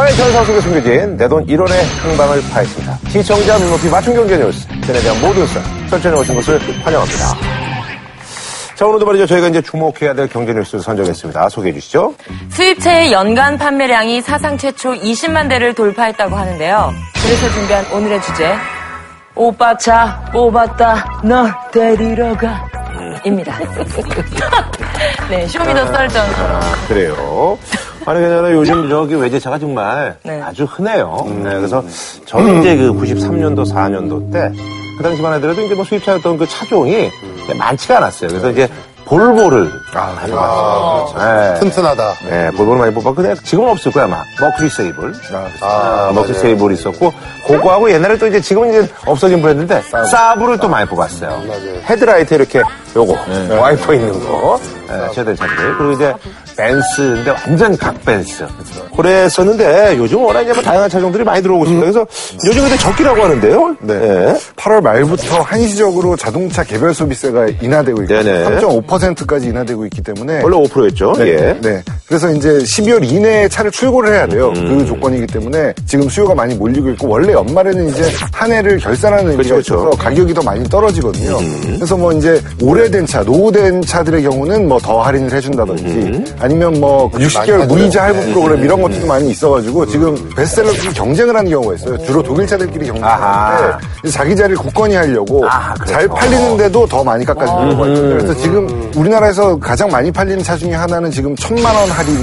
사회 전사 속에 숨겨진 내 돈 1원의 행방을 파헤칩니다. 시청자 눈높이 맞춤 경제 뉴스, 쩐에 대한 모든 썰, 썰전에 오신 것을 환영합니다. 자, 오늘도 말이죠. 저희가 이제 주목해야 될 경제 뉴스를 선정했습니다. 소개해 주시죠. 수입차의 연간 판매량이 사상 최초 20만 대를 돌파했다고 하는데요. 그래서 준비한 오늘의 주제. 오빠 차 뽑았다. 너 데리러 가. 입니다. 네, show me the 썰전. 그래요. 아니, 그냥 요즘 저기 외제차가 정말 네. 아주 흔해요. 네, 그래서 저는 이제 그 93년도, 4년도 때, 그 당시만 하더라도 이제 뭐 수입차였던 그 차종이 많지가 않았어요. 그래서 이제 볼보를 많이 봤어요. 네. 튼튼하다. 네, 볼보를 많이 뽑았고, 근데 지금은 없을 거야, 아마. 머큐리 세이블. 아, 아, 머큐리 맞아요. 세이블이 있었고, 그거하고 옛날에 또 이제 지금은 이제 없어진 브랜드인데, 사브를 또 많이 뽑았어요. 맞아요. 헤드라이트 이렇게 요거, 와이퍼 있는 거, 네, 최대 차들. 그리고 이제 벤츠인데 완전 각 벤츠. 그랬었는데, 요즘 워낙 이제 뭐 다양한 차종들이 많이 들어오고 있습니다. 그래서 요즘 근데 적기라고 하는데요. 네. 8월 말부터 한시적으로 자동차 개별 소비세가 인하되고 있고 네네. 3.5%까지 인하되고 있기 때문에 원래 5%였죠. 네, 예. 네. 그래서 이제 12월 이내에 차를 출고를 해야 돼요. 음. 그 조건이기 때문에 지금 수요가 많이 몰리고 있고 원래 연말에는 이제 한 해를 결산하는 의미가 그렇죠, 있어서 그렇죠. 가격이 더 많이 떨어지거든요. 음. 그래서 뭐 이제 오래된 차, 노후된 차들의 경우는 뭐더 할인을 해준다든지 음. 아니면 뭐 60개월 하죠. 무이자 할부 네. 프로그램 이런 것들도 많이 있어가지고 지금 베스트셀러끼리 경쟁을 하는 경우가 있어요. 주로 독일 차들끼리 경쟁을 아하. 하는데 이제 자기 자리를 굳건히 하려고 아, 그래서. 잘 팔리는데도 더 많이 깎아주는 경우가 있거든요. 그래서 지금 우리나라에서 가장 많이 팔리는 차 중에 하나는 지금 천만 원 할인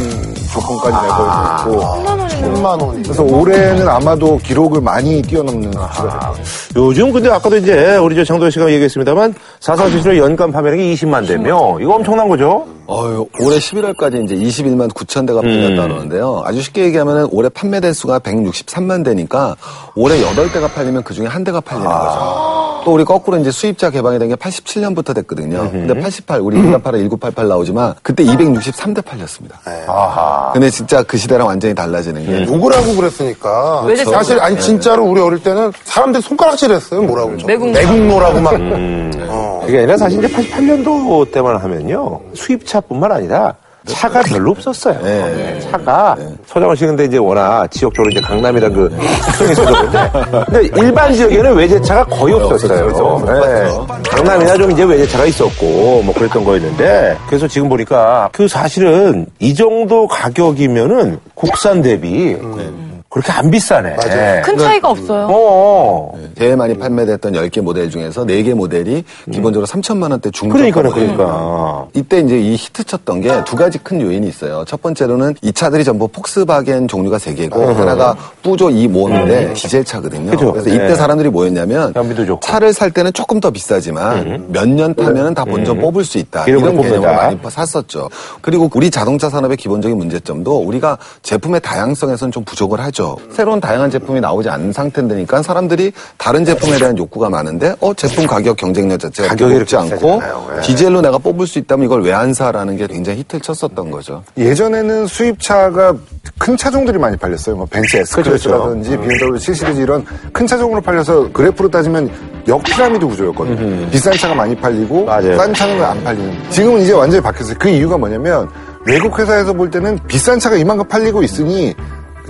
조건까지 내걸고 있고 천만 원이. 그래서 올해는 아마도 기록을 많이 뛰어넘는 수치가 될. 요즘 근데 아까도 이제 우리 저 장도현 씨가 얘기했습니다만 사사실로 연간 판매량이 20만 대며 이거 엄청난 거죠. 어휴, 올해 11월까지 이제 21만 9천 대가 팔렸다 그러는데요. 아주 쉽게 얘기하면 올해 판매 대수가 163만 대니까 올해 8대가 팔리면 그 중에 한 대가 팔리는 거죠. 또 우리 거꾸로 이제 수입차 개방이 된 게 87년부터 됐거든요. 근데 88, 우리 1988, 1988 나오지만 그때 263대 팔렸습니다. 아하. 근데 진짜 그 시대랑 완전히 달라지는 게 욕을 하고 그랬으니까. 외제차. 사실, 아니, 진짜로 우리 어릴 때는 사람들이 손가락질 했어요. 뭐라고. 매국노. 매국노라고 막. 음. 어. 그게 아니라 사실 이제 88년도 때만 하면요. 수입차뿐만 아니라 차가 별로 없었어요. 네, 차가. 서장원 씨 근데 이제 워낙 지역적으로 이제 강남이란 그 특성이 있어서 그런데 근데 일반 지역에는 외제차가 거의 없었어요. 네. 강남이나 좀 이제 외제차가 있었고 뭐 그랬던 거였는데 그래서 지금 보니까 그 사실은 이 정도 가격이면은 국산 대비 그렇게 안 비싸네. 맞아요. 큰 차이가 없어요. 어. 제일 많이 판매됐던 10개 모델 중에서 4개 모델이 기본적으로 3천만 원대 중저가 모델이에요. 그러니까. 이때 이제 이 히트 쳤던 게 두 가지 큰 요인이 있어요. 첫 번째로는 이 차들이 전부 폭스바겐 종류가 세 개고 하나가 뿌조 2모인데 디젤 차거든요. 그죠. 그래서 이때 네. 사람들이 뭐였냐면. 차를 살 때는 조금 더 비싸지만 몇년 타면은 다 본전 뽑을 수 있다. 이런 개념을. 많이 샀었죠. 그리고 우리 자동차 산업의 기본적인 문제점도 우리가 제품의 다양성에서는 좀 부족을 하죠. 새로운 다양한 제품이 나오지 않는 상태니까 사람들이 다른 제품에 대한 욕구가 많은데 어 제품 가격 경쟁력 자체가 가격이 높지 않고. 예. 디젤로 내가 뽑을 수 있다면 이걸 왜 안 사라는 게 굉장히 히트를 쳤었던 거죠. 예전에는 수입차가 큰 차종들이 많이 팔렸어요. 뭐 벤츠 S클래스라든지 그렇죠. BMW 7 시리즈 이런 큰 차종으로 팔려서 그래프로 따지면 역피라미드 구조였거든요. 비싼 차가 많이 팔리고 맞아요. 싼 차는 안 팔리는. 지금은 이제 완전히 바뀌었어요. 그 이유가 뭐냐면 외국 회사에서 볼 때는 비싼 차가 이만큼 팔리고 있으니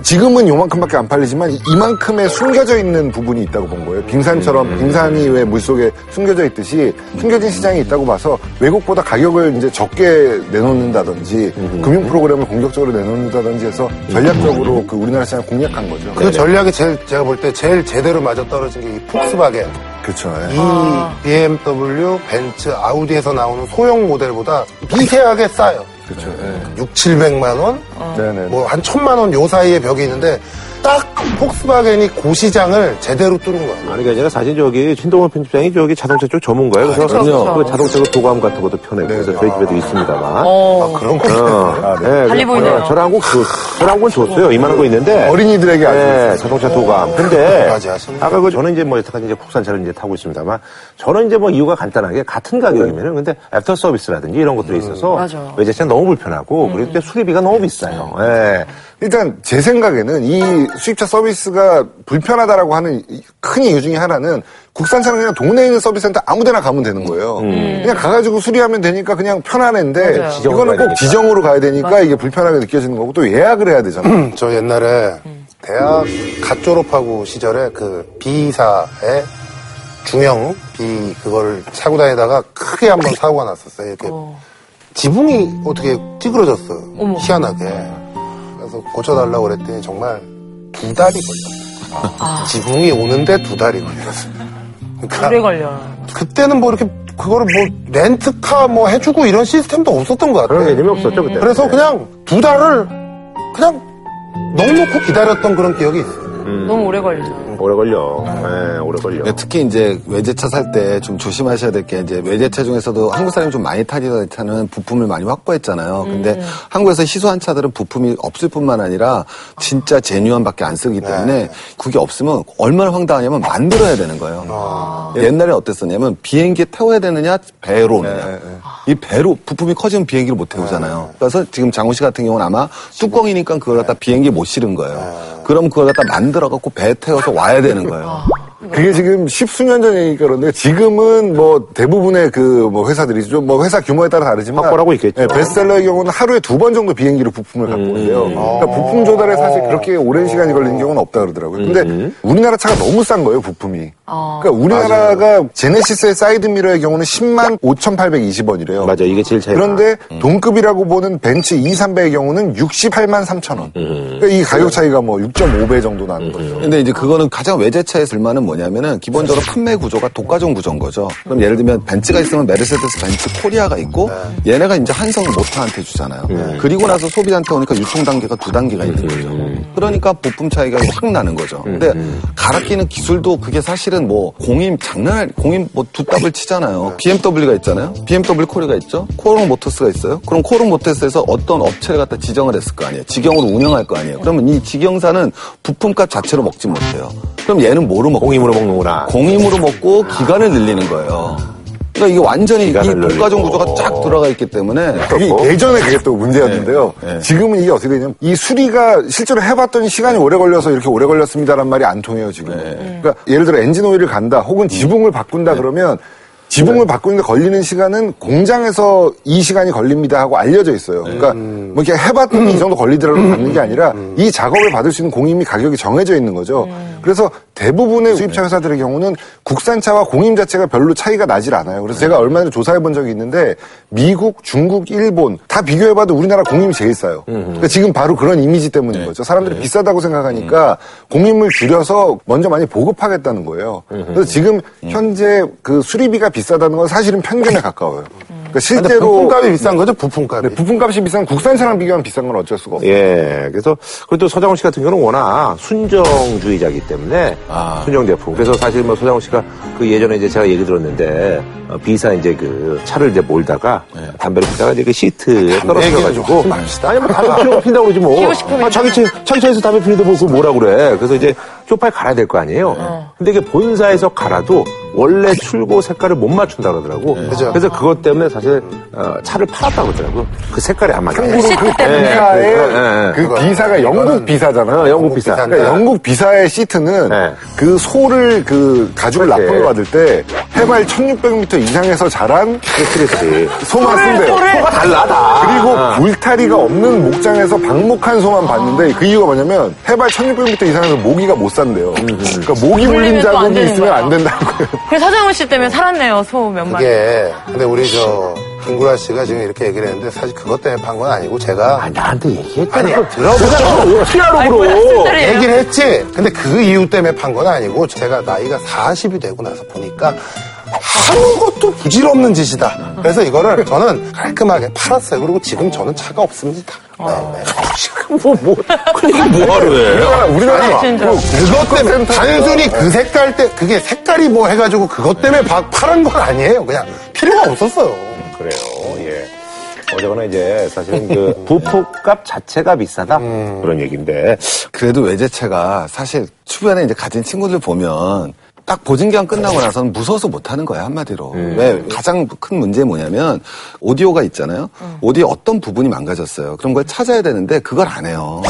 지금은 요만큼밖에 안 팔리지만 이만큼의 숨겨져 있는 부분이 있다고 본 거예요. 빙산처럼 빙산이 왜 물속에 숨겨져 있듯이 숨겨진 시장이 있다고 봐서 외국보다 가격을 이제 적게 내놓는다든지 금융 프로그램을 공격적으로 내놓는다든지 해서 전략적으로 그 우리나라 시장을 공략한 거죠. 그 전략이 제일, 제가 볼 때 제일 제대로 맞아 떨어진 게 이 폭스바겐. 그렇죠. 예. 이 BMW, 벤츠, 아우디에서 나오는 소형 모델보다 미세하게 싸요. 그렇죠. 예. 6, 700만 원? 네네. 뭐한 천만 원 요 사이의 벽이 있는데 딱 폭스바겐이 그 시장을 제대로 뚫은 거예요. 아니, 그게 아니라 사실 저기 신동원 편집장이 저기 자동차 쪽 전문가예요. 그래서 그렇죠, 그렇죠. 그 자동차 그 도감 같은 것도 펴내고 그래서 저희 집에도 있습니다만. 어. 그런 거. 어, 네, 달리 그, 보이네요. 어, 저랑 한국 그, 저랑 한국은 줬어요. 이만한 거 있는데. 어린이들에게 아주 네, 자동차 도감. 근데 맞아, 하시네. 아까 그 저는 이제 뭐 여태까지 이제 국산차를 이제 타고 있습니다만 저는 이제 뭐 이유가 간단하게 같은 가격이면은 근데 애프터 서비스라든지 이런 것들이 있어서 맞아. 외제차 너무 불편하고 그리고 또 수리비가 너무 비싸요. 예. 일단 제 생각에는 이 수입차 서비스 가 불편하다라고 하는 이큰 이유 중에 하나는 국산차는 그냥 동네에 있는 서비스센터 아무데나 가면 되는 거예요. 그냥 가가지고 수리하면 되니까 그냥 편한 애인데 맞아요. 이거는 꼭 되니까. 지정으로 가야 되니까 이게 불편하게 느껴지는 거고 또 예약을 해야 되잖아요. 저 옛날에 대학 갓 졸업하고 시절에 그 B사의 중형 B 그걸 차고 다니다가 크게 한번 사고가 났었어요. 이렇게 지붕이 어떻게 찌그러졌어. 요 희한하게. 그래서 고쳐달라고 그랬더니 정말 두 달이 걸렸어요. 지붕이 오는데 두 달이 걸렸어요. 그러니까 오래 걸려. 그때는 뭐 이렇게 그거를 뭐 렌트카 뭐 해주고 이런 시스템도 없었던 것 그런 같아요. 개념이 없었죠, 그때. 그래서 그냥 두 달을 그냥 넉넉히 기다렸던 그런 기억이 있어요. 너무 오래 걸리죠. 오래 걸려. 네, 오래 걸려. 네, 특히 이제 외제차 살 때 좀 조심하셔야 될 게 이제 외제차 중에서도 한국 사람이 좀 많이 타는 부품을 많이 확보했잖아요. 근데 한국에서 희소한 차들은 부품이 없을 뿐만 아니라 진짜 genuine밖에 안 쓰기 때문에 그게 없으면 얼마나 황당하냐면 만들어야 되는 거예요. 옛날에 어땠었냐면 비행기에 태워야 되느냐 배로 오느냐. 이 배로 부품이 커지면 비행기를 못 태우잖아요. 그래서 지금 장호 씨 같은 경우는 아마 뚜껑이니까 그걸 갖다 비행기에 못 실은 거예요. 그럼 그걸 갖다 만들어 갖고 배에 태워서 와야 되는 거예요. 그게 지금 십수년 전 얘기니까 그런데 지금은 뭐 대부분의 그 뭐 회사들이 좀 뭐 회사 규모에 따라 다르지만 확보하고 있겠죠. 예, 베스트셀러의 경우는 하루에 두 번 정도 비행기로 부품을 갖고 온대요. 그러니까 부품 조달에 사실 그렇게 오랜 시간이 걸리는 경우는 없다 그러더라고요. 근데 우리나라 차가 너무 싼 거예요, 부품이. 그러니까 우리나라가 제네시스의 사이드 미러의 경우는 10만 5,820원이래요. 맞아, 이게 제일 차이. 그런데 동급이라고 보는 벤츠 2, 300의 경우는 68만 3천 원. 그러니까 이 가격 차이가 뭐 6.5배 정도 나는 거죠. 근데 이제 그거는 가장 외제차의 불만은 뭐냐 면은 기본적으로 판매 구조가 독과점 구조인 거죠. 그럼 예를 들면 벤츠가 있으면 메르세데스 벤츠 코리아가 있고 얘네가 이제 한성을 모터한테 주잖아요. 그리고 나서 소비자한테 오니까 유통 단계가 두 단계가 있는 거죠. 그러니까 부품 차이가 확 나는 거죠. 근데 갈아 끼는 기술도 그게 사실은 뭐 공임 장난 공임 뭐 두 답을 치잖아요. BMW가 있잖아요. BMW 코리아가 있죠. 코오롱 모터스가 있어요. 그럼 코오롱 모터스에서 어떤 업체를 갖다 지정을 했을 거 아니에요. 직영으로 운영할 거 아니에요. 그러면 이 직영사는 부품값 자체로 먹지 못해요. 그럼 얘는 뭐로 먹고 공임으로 먹는구나. 공임으로 먹고 기간을 늘리는 거예요. 그러니까 이게 완전히 이 늘리고. 구조가 쫙 들어가 있기 때문에 그게 예전에 그게 또 문제였는데요. 네, 네. 지금은 이게 어떻게 되냐면 이 수리가 실제로 해봤더니 시간이 오래 걸려서 이렇게 오래 걸렸습니다란 말이 안 통해요 지금. 네. 그러니까 예를 들어 엔진 오일을 간다, 혹은 지붕을 바꾼다 그러면 지붕을 바꾸는데 걸리는 시간은 공장에서 이 시간이 걸립니다 하고 알려져 있어요. 그러니까 뭐 이렇게 해봤더니 이 정도 걸리더라도 받는 게 아니라 이 작업을 받을 수 있는 공임이 가격이 정해져 있는 거죠. 그래서 대부분의 수입차 회사들의 경우는 국산차와 공임 자체가 별로 차이가 나질 않아요. 그래서 제가 얼마 전에 조사해 본 적이 있는데 미국, 중국, 일본 다 비교해봐도 우리나라 공임이 제일 싸요. 그러니까 지금 바로 그런 이미지 때문인 거죠. 사람들이 비싸다고 생각하니까 공임을 줄여서 먼저 많이 보급하겠다는 거예요. 그래서 지금 현재 그 수리비가 비싸다는 건 사실은 편견에 가까워요. 그러니까 근데 실제로 부품값이 비싼 거죠, 부품값이. 네, 부품값이 비싼 국산차랑 비교하면 비싼 건 어쩔 수가 없어요. 예. 그래서, 그리고 또 서장훈 씨 같은 경우는 워낙 순정주의자이기 때문에. 순정 제품. 그래서 사실 뭐 서장훈 씨가 그 예전에 이제 제가 얘기 들었는데, 어, 비사 이제 그 차를 이제 몰다가, 담배를 피다가 이제 그 시트에 떨어져가지고. 아니, 뭐 담배 피우고 핀다고 그러지 뭐. 아, 자기, 차, 자기 차에서 담배 피는데 뭐, 뭐라 그래. 그래서 이제 쪽팔 갈아야 될 거 아니에요. 근데 이게 본사에서 갈아도 원래 출고 색깔을 못 맞춘다 그러더라고. 그죠. 그래서 그것 때문에 사실, 어, 차를 팔았다 그러더라고. 그 색깔이 안 맞아. 그 시트 때문에. 비사의 예, 예. 그 비사가 영국 비사잖아요. 어, 영국 비사. 그러니까 영국 비사의 시트는 네. 그 소를 그 가죽을. 납품을 받을 때 해발 1600m 이상에서 자란 그렇지. 소만 쓴대요. 소가 달라, 다. 그리고 울타리가 없는 목장에서 방목한 소만 봤는데 그 이유가 뭐냐면 해발 1600m 이상에서 모기가 못 산대요. 그러니까 모기 물림 물리면 또안 자국이 있으면 거야. 안 된다고요. 그래서 서장훈 씨 때문에 살았네요, 소 몇 마리. 그게 근데 우리 저 김구라 씨가 지금 이렇게 얘기를 했는데 사실 그것 때문에 판 건 아니고 제가 아, 나한테 얘기했잖아. 아니, 그거 들어보자. 어떻게 하라고 아니, 뭐야, 그러 쓸데없이. 얘기를 했지. 근데 그 이유 때문에 판 건 아니고 제가 나이가 40이 되고 나서 보니까 아무것도 부질없는 짓이다. 그래서 이거를 저는 깔끔하게 팔았어요. 그리고 지금 저는 차가 없습니다. 네, 네. 뭐, 뭐, 그 얘기 뭐하러 해. 우리나라 우리나라 진짜. 뭐 그것 때문에 단순히 그 색깔 때 그게 색깔이 뭐 해가지고 그것 때문에 바- 파란 건 아니에요. 그냥 필요가 없었어요. 그래요, 예. 어제거나 이제 사실은 그 부품값 자체가 비싸다? 그런 얘기인데. 그래도 외제차가 사실 주변에 이제 가진 친구들 보면 딱 보증기한 끝나고 나서는 무서워서 못하는 거예요 한마디로. 왜 가장 큰 문제 뭐냐면 오디오가 있잖아요. 오디오 어떤 부분이 망가졌어요. 그런 걸 찾아야 되는데 그걸 안 해요.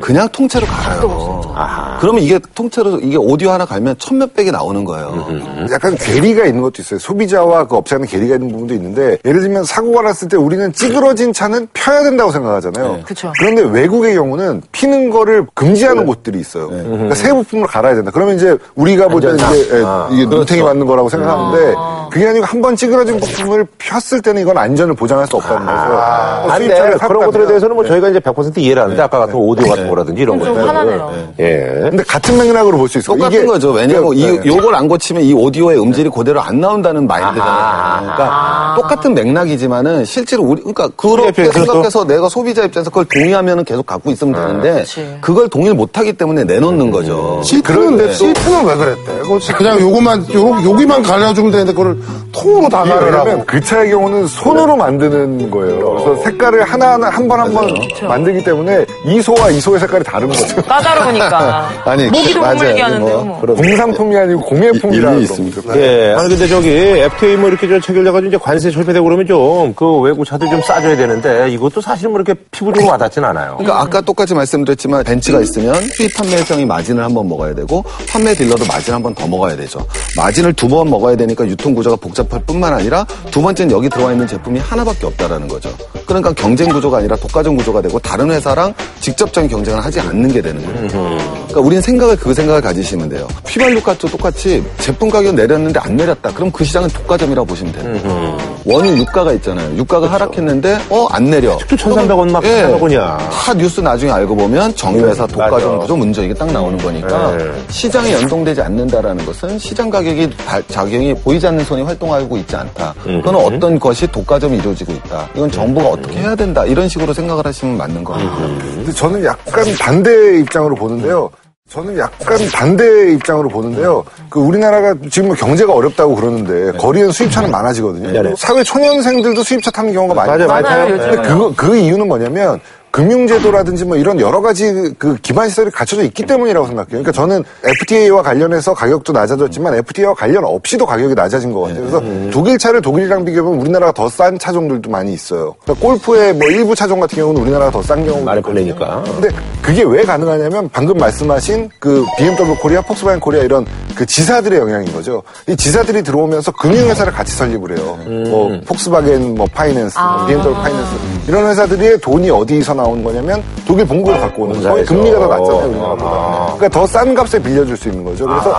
그냥 통째로 갈아요. 그러면 이게 통째로 이게 오디오 하나 갈면 천몇 백이 나오는 거예요. 약간 괴리가 있는 것도 있어요. 소비자와 그 업체 간에 괴리가 있는 부분도 있는데 예를 들면 사고가 났을 때 우리는 찌그러진 차는 펴야 된다고 생각하잖아요. 그쵸. 그런데 외국의 경우는 피는 거를 금지하는 곳들이 있어요. 그러니까 새 부품을 갈아야 된다. 그러면 이제 우리가 볼 때는 이제 예, 이게 눈탱이 맞는 거라고 생각하는데 그게 아니고 한 번 찌그러진 부품을 폈을 때는 이건 안전을 보장할 수 없다는 거죠. 뭐안 돼. 수입차를 그런 것들에 대해서는 뭐 저희가 이제 100% 이해를 하는데 아까 같은 오디오 같은 거라든지 이런 좀 것들. 화나네요. 예. 근데 같은 맥락으로 볼 수 있어요. 똑같은 이게 거죠. 왜냐면 이, 네. 요걸 안 고치면 이 오디오의 음질이 그대로 안 나온다는 마인드잖아요. 그러니까 똑같은 맥락이지만은 실제로 우리, 그러니까 그렇게 그래서 생각해서 내가 소비자 입장에서 그걸 동의하면은 계속 갖고 있으면 되는데 그치. 그걸 동의를 못 하기 때문에 내놓는 거죠. 시트는 그런데 시트는 왜 그랬대? 그냥 요거만 요 여기만 갈라주면 되는데 그걸 통으로 다 가르라고. 그 차의 경우는 손으로 만드는 거예요. 그래서 색깔을 하나하나 한 번 한 번 만들기 때문에 이 소와 이 소의 색깔이 다른 거죠. 까다로우니까. 아니, 모기도 못 맞아요. 물게 하는데 뭐, 뭐. 공산품이 아니고 공예품이라는. 있습니다. 예. 아니, 근데 저기, FTA 뭐 이렇게 저 체결돼가지고 이제 관세 철폐되고 그러면 좀 그 외국 차들 좀 싸줘야 되는데 이것도 사실 뭐 이렇게 피부적으로 와닿진 않아요. 그러니까 아까 똑같이 말씀드렸지만 벤츠가 있으면 수입 판매성이 마진을 한번 먹어야 되고 판매 딜러도 마진 한번 더 먹어야 되죠. 마진을 두 번 먹어야 되니까 유통 구조가 복잡할 뿐만 아니라 두 번째는 여기 들어와 있는 제품이 하나밖에 없다라는 거죠. 그러니까 경쟁 구조가 아니라 독과점 구조가 되고 다른 회사랑 직접적인 경쟁을 하지 않는 게 되는 거예요. 그러니까 우리는 생각을 그 생각을 가지시면 돼요. 휘발유가도 똑같이 제품 가격 내렸는데 안 내렸다. 그럼 그 시장은 독과점이라고 보시면 돼요. 원유 유가가 있잖아요. 유가가 하락했는데 어 안 내려. 또 1,300원 막 예. 1,300원이야. 다 뉴스 나중에 알고 보면 정유회사 독과점 맞아. 구조 문제 이게 딱 나오는 거니까 네. 시장에 연동되지 않는다라는 것은 시장 가격이 발- 작용이 보이지 않는 손이 활동하고 있지 않다. 그건 어떤 것이 독과점이 이루어지고 있다. 이건 정부가 어떻게 해야 된다. 이런 식으로 생각을 하시면 맞는 겁니다. 근데 저는 약간 반대 입장으로 보는데요. 저는 약간 반대 입장으로 보는데요. 그 우리나라가 지금 뭐 경제가 어렵다고 그러는데 거리엔 수입차는 많아지거든요. 네네. 사회 초년생들도 수입차 타는 경우가 많이 맞아요, 맞아요. 근데 그, 그 이유는 뭐냐면 금융제도라든지 뭐 이런 여러 가지 그- 그 기반 시설이 갖춰져 있기 때문이라고 생각해요. 그러니까 저는 FTA와 관련해서 가격도 낮아졌지만 FTA와 관련 없이도 가격이 낮아진 것 같아요. 그래서 독일 차를 독일이랑 비교하면 우리나라가 더 싼 차종들도 많이 있어요. 그러니까 골프의 뭐 일부 차종 같은 경우는 우리나라가 더 싼 경우가 많이. 팔리니까. 근데 그게 왜 가능하냐면 방금 말씀하신 그 BMW 코리아, 폭스바겐 코리아 이런 그 지사들의 영향인 거죠. 이 지사들이 들어오면서 금융회사를 같이 설립을 해요. 뭐 폭스바겐 뭐 파이낸스, 뭐 BMW 파이낸스 이런 회사들의 돈이 어디서 나오는 거냐면 독일 본국을 갖고 오는 거예요. 금리가 더 낮잖아요, 우리나라보다. 그러니까 더 싼 값에 빌려줄 수 있는 거죠. 그래서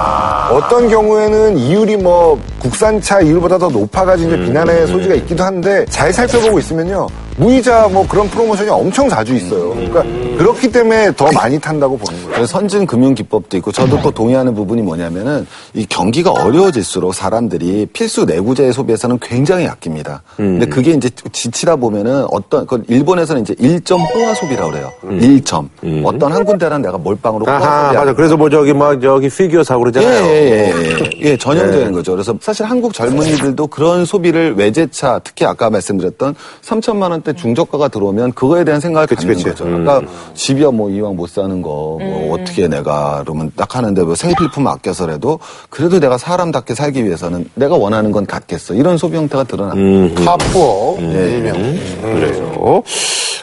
어떤 경우에는 이율이 뭐 국산차 이율보다 더 높아가지고 이제 비난의 소지가 있기도 한데 잘 살펴보고 있으면요. 무이자 뭐 그런 프로모션이 엄청 자주 있어요. 그러니까 그렇기 때문에 더 많이 탄다고 보는 거예요. 선진 금융 기법도 있고 저도 또 동의하는 부분이 뭐냐면은 이 경기가 어려워질수록 사람들이 필수 내구재의 소비에서는 굉장히 아낍니다. 근데 그게 이제 지치다 보면은 어떤 그 일본에서는 이제 1점 호화 소비라고 그래요. 1점. 어떤 한 군데랑 내가 몰빵으로 호화 소비. 맞아. 그래서 뭐 저기 막 저기 피규어 사고 예, 그러잖아요. 예, 예, 예. 예, 전형적인 거죠. 그래서 사실 한국 젊은이들도 그런 소비를 외제차, 특히 아까 말씀드렸던 3천만 원대 중저가가 들어오면 그거에 대한 생각을 갖는 그치. 거죠. 그러니까 집이야 뭐 이왕 못 사는 거, 뭐 어떻게 내가 그러면 딱 하는데 뭐 생필품 아껴서라도 그래도 내가 사람답게 살기 위해서는 내가 원하는 건 갖겠어. 이런 소비 형태가 드러납니다. 카푸어 음. 일명. 그래요.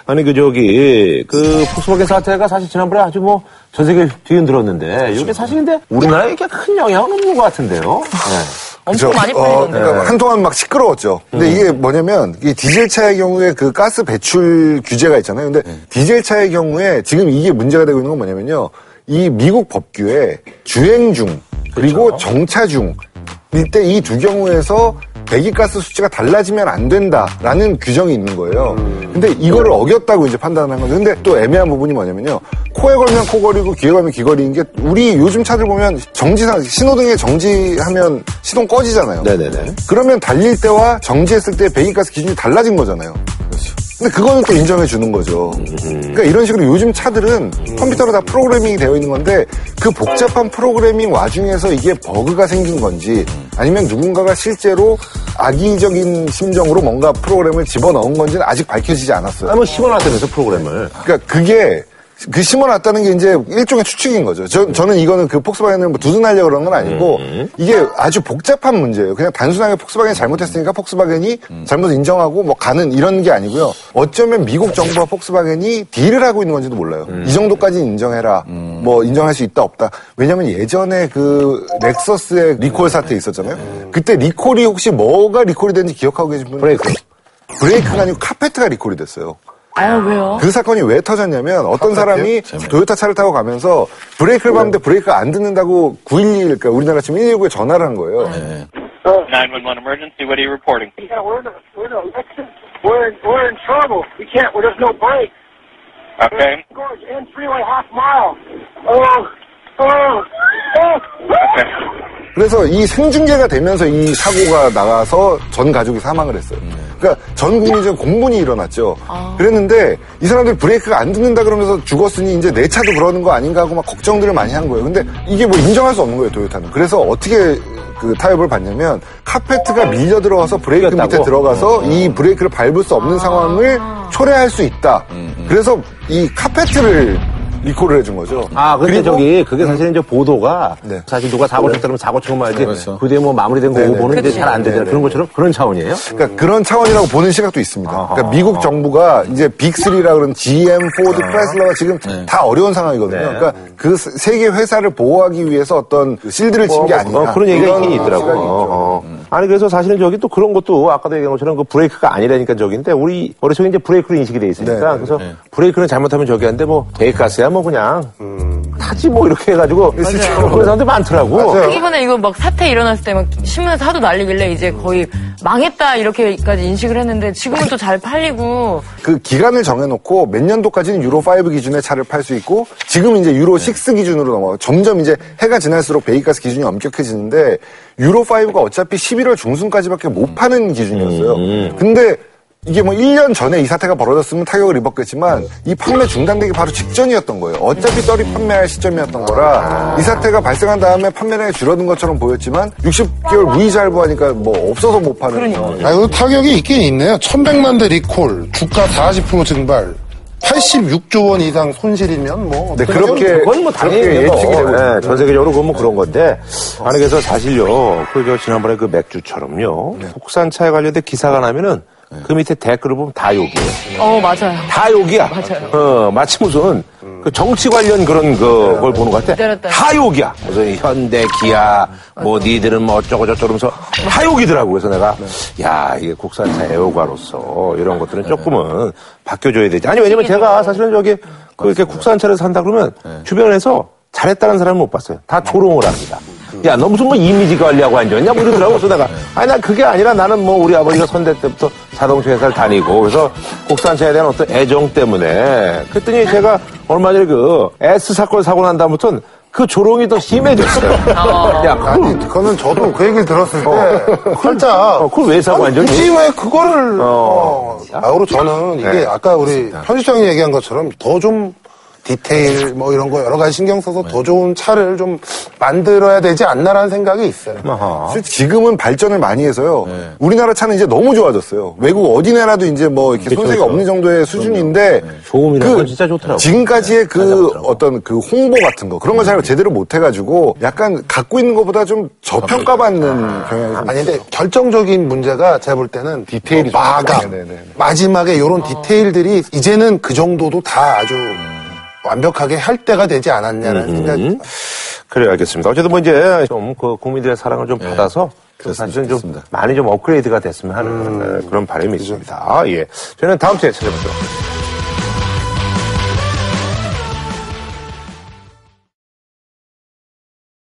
아니 그 저기 그 폭스바겐 사태가 사실 지난번에 아주 뭐 전 세계 뒤흔들었는데 이게 사실 근데 우리나라에 이렇게 큰 영향은 없는 것 같은데요. 네. 엄청 많이 어, 팔리던데. 그러니까 한동안 막 시끄러웠죠. 근데 이게 뭐냐면 이 디젤 차의 경우에 그 가스 배출 규제가 있잖아요. 근데 디젤 차의 경우에 지금 이게 문제가 되고 있는 건 뭐냐면요. 이 미국 법규에 주행 중 그리고 정차 중 이때 이 두 경우에서 배기가스 수치가 달라지면 안 된다라는 규정이 있는 거예요. 근데 이거를 어겼다고 이제 판단한 거죠. 근데 또 애매한 부분이 뭐냐면요. 코에 걸면 코걸이고 귀에 걸면 귀걸이인 게 우리 요즘 차들 보면 정지상 신호등에 정지하면 시동 꺼지잖아요. 네네네. 그러면 달릴 때와 정지했을 때 배기가스 기준이 달라진 거잖아요. 근데 그거는 또 인정해 주는 거죠. 그러니까 이런 식으로 요즘 차들은 컴퓨터로 다 프로그래밍이 되어 있는 건데 그 복잡한 프로그래밍 와중에서 이게 버그가 생긴 건지 아니면 누군가가 실제로 악의적인 심정으로 뭔가 프로그램을 집어넣은 건지는 아직 밝혀지지 않았어요. 아뭐 씹어놨다면서 프로그램을. 그러니까 그게 그 심어놨다는 게 이제 일종의 추측인 거죠. 저, 저는 이거는 그 폭스바겐을 뭐 두둔하려고 그런 건 아니고 이게 아주 복잡한 문제예요. 그냥 단순하게 폭스바겐이 잘못했으니까 폭스바겐이 잘못 인정하고 뭐 가는 이런 게 아니고요. 어쩌면 미국 정부와 폭스바겐이 deal을 하고 있는 건지도 몰라요. 이 정도까지 인정해라. 뭐 인정할 수 있다 없다. 왜냐면 예전에 그 렉서스의 리콜 사태 있었잖아요. 그때 리콜이 혹시 뭐가 리콜이 됐는지 기억하고 계신 분? 브레이크. 브레이크가 아니고 카페트가 리콜이 됐어요. 아, 왜요? 그 사건이 왜 터졌냐면 어떤 사람이 도요타 차를 타고 가면서 브레이크를 밟는데 브레이크가 안 듣는다고 911, 그러니까 우리나라 지금 119에 전화를 한 거예요. 911 emergency, what are you reporting? Yeah, we're in a, we're in a Lexus. We're in, we're in trouble. We can't, well, there's no brakes. Okay. Gorge, in freeway half mile. Oh, oh, oh. Okay. 그래서 이 생중계가 되면서 이 사고가 나가서 전 가족이 사망을 했어요. 그러니까 전 국민적인 공분이 일어났죠. 그랬는데 이 사람들 브레이크가 안 듣는다 그러면서 죽었으니 이제 내 차도 그러는 거 아닌가 하고 막 걱정들을 많이 한 거예요. 근데 이게 뭐 인정할 수 없는 거예요, 도요타는. 그래서 어떻게 그 타협을 받냐면 카페트가 밀려 들어와서 브레이크 밀렸다고? 밑에 들어가서 이 브레이크를 밟을 수 없는 상황을 초래할 수 있다. 그래서 이 카페트를 리콜을 해준 거죠. 아, 근데 그리고- 저기, 그게 사실 이제 보도가, 네. 사실 누가 사고 쳤다면 사고 치고 말지, 그렇죠. 그 뒤에 뭐 마무리된 거 네네. 보는 이제 잘안 되잖아요. 그런 것처럼 그런 차원이에요? 그러니까 그런 차원이라고 보는 시각도 있습니다. 그러니까 미국 정부가 이제 Big 3라 그러는 GM, 포드, 크라이슬러가 지금 다 어려운 상황이거든요. 네. 그러니까 그 세 개 회사를 보호하기 위해서 어떤 그 shield를 친 게. 어, 그런 얘기가 있긴 있더라고. 시각이 있죠. 어, 어. 아니, 그래서 사실은 저기 또 그런 것도 아까도 얘기한 것처럼 그 브레이크가 아니라니까 저기인데 우리 머릿속에 이제 브레이크로 인식이 돼 있으니까 네, 그래서 브레이크는 잘못하면 저기 한데 뭐 배기가스야 뭐 그냥. 타지 뭐 이렇게 해가지고 그런 사람들 많더라고. 이번에 이거 막 사태 일어났을 때 막 신문에서 하도 날리길래 이제 거의 망했다 이렇게까지 인식을 했는데 지금은 또 잘 팔리고. 그 기간을 정해놓고 몇 년도까지는 유로 5 기준의 차를 팔 수 있고 지금 이제 유로 6 기준으로 넘어가. 점점 이제 해가 지날수록 배기가스 기준이 엄격해지는데 유로 5가 어차피 11월 중순까지밖에 못 파는 기준이었어요. 근데 이게 뭐 1년 전에 이 사태가 벌어졌으면 타격을 입었겠지만 이 판매 중단되기 바로 직전이었던 거예요. 어차피 떨이 판매할 시점이었던 거라 이 사태가 발생한 다음에 판매량이 줄어든 것처럼 보였지만 60개월 무이자 할부하니까 뭐 없어서 못 파는 상황이에요. 아, 이거 타격이 있긴 있네요. 1100만 대 리콜, 주가 40% 증발, 86조 원 이상 손실이면 뭐. 네, 그렇게 그건 뭐 당연히 그렇게 뭐, 예측이 되고 예, 있습니다. 전 세계적으로 그건 뭐 그런 건데 아니 그래서 사실요 그 저 지난번에 그 맥주처럼요 네. 국산차에 관련된 기사가 나면은 그 밑에 댓글을 보면 다 욕이에요. 어 맞아요. 다 욕이야. 맞아요. 어, 마치 무슨 그 정치 관련 그런 그, 걸 보는 것 같아. 때렸다. 다 욕이야. 무슨 현대, 기아, 뭐 니들은 뭐 어쩌고 저쩌고 하면서 다 욕이더라고. 그래서 내가 야, 이게 국산차 애호가로서 이런 것들은 조금은 바뀌어줘야 되지. 아니, 왜냐면 제가 사실은 저기 그렇게 국산차를 산다 그러면 주변에서 잘했다는 사람은 못 봤어요. 다 조롱을 합니다. 야, 너 무슨 뭐 이미지 관리하고 앉았냐? 뭐 이러더라고. 그래서 내가, 아니, 난 그게 아니라 나는 뭐 우리 아버지가 선대 때부터 자동차 회사를 다니고, 그래서 국산차에 대한 어떤 애정 때문에. 그랬더니 제가 얼마 전에 그 S 사건 사고 난 다음부터는 그 조롱이 더 심해졌어요. 야, 그걸, 아니, 그거는 저도 그 얘기를 들었을 때, 살짝. 어, 그걸 왜 사고 아니, 앉았니? 굳이 왜 그거를, 어, 아우로 저는 이게 네. 아까 우리 편집장이 얘기한 것처럼 더 좀 디테일 뭐 이런 거 여러 가지 신경 써서 더 좋은 차를 좀 만들어야 되지 않나라는 생각이 있어요. 아하. 사실 지금은 발전을 많이 해서요. 네. 우리나라 차는 이제 너무 좋아졌어요. 외국 어디 나라도 이제 뭐 이렇게 그렇죠, 손색이 그렇죠. 없는 정도의 수준인데 조음이라는 건 진짜 좋더라고요. 지금까지의 그 맞아, 어떤 그 홍보 같은 거 그런 걸 잘 제대로 못 해가지고 약간 갖고 있는 것보다 좀 저평가받는 경향이 좀 아니 근데 결정적인 문제가 제가 볼 때는 디테일이 마감 네네네. 마지막에 이런 디테일들이 이제는 그 정도도 다 아주 완벽하게 할 때가 되지 않았냐는 생각이 그래, 알겠습니다. 어쨌든 뭐 이제 좀 그 국민들의 사랑을 좀 받아서 사실은 좀. 많이 좀 업그레이드가 됐으면 하는 그런 바람이 있습니다. 아, 예. 저는 다음 주에 찾아뵙도록 하겠습니다.